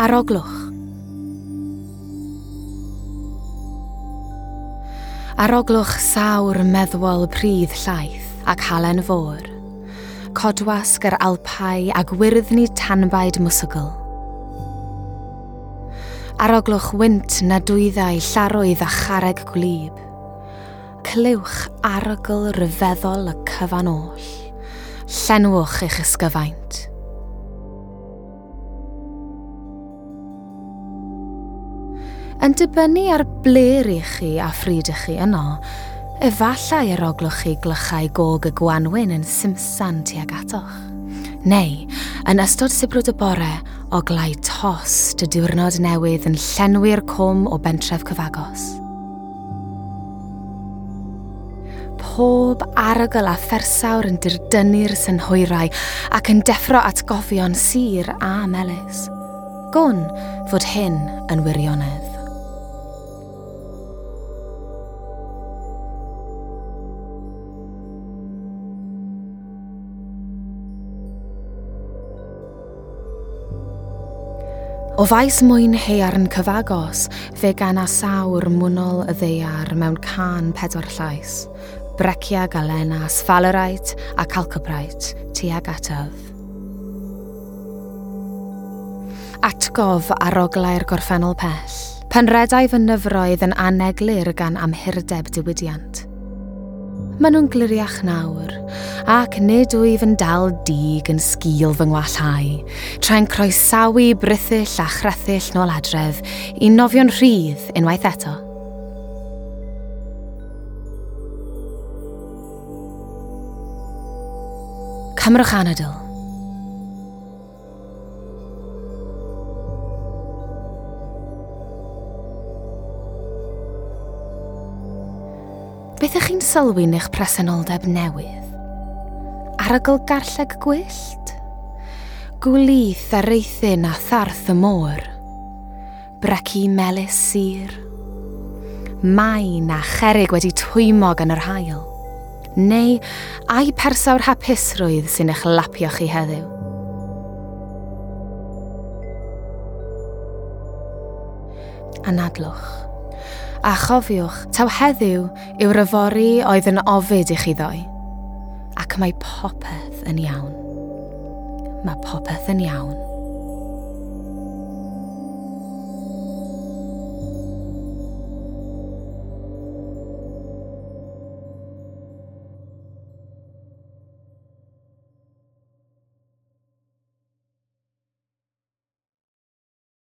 Aroglwch. Aroglwch sawr meddwol prydd llaeth ac halen fôr, codwasg yr alpau a gwyrddni tanbaid mwsygl. Aroglwch wynt na dwyddau llaroedd a chareg gwlyb, clywch arogl ryfeddol y cyfan oll, llenwch eich ysgyfaint. yn dibynnu ar bler i chi a ffryd i chi yno, efallai yr oglwch chi glychau gog y gwanwyn yn simsan tuag atoch. Neu, yn ystod sibrwd y bore, o glau tos dy diwrnod newydd yn llenwi'r cwm o bentref cyfagos. Pob arogl a phersawr yn dirdynnu'r synhwyrau ac yn deffro atgofion sir a melys. Gwn fod hyn yn wirionedd. O faes mwyn heiarn cyfagos, fe gan a sawr mwynol y ddeiar mewn can pedwar llais, brecia galena, sfalerite a calcobrite, tuag atyf. Atgof ar oglau'r gorffennol pell. Penredau fy nyfroedd yn aneglir gan amhurdeb diwydiant maen nhw'n gliriach nawr, ac nid wyf yn dal dig yn sgil fy ngwallau, tra'n croesawu brithyll a chrethyll nôl adref i nofio'n rhydd unwaith eto. Cymrwch anadl. Beth ych chi'n sylwi'n yn eich presenoldeb newydd? Arogl garlleg gwyllt? Gwlyth a reithyn a tharth y môr? Brecu melus sir? Main a cherig wedi twymo gan yr hael? Neu ai persawr hapusrwydd sy'n eich lapio chi heddiw? Anadlwch a chofiwch taw heddiw yw'r yfori oedd yn ofid i chi ddoe. Ac mae popeth yn iawn. Mae popeth yn iawn.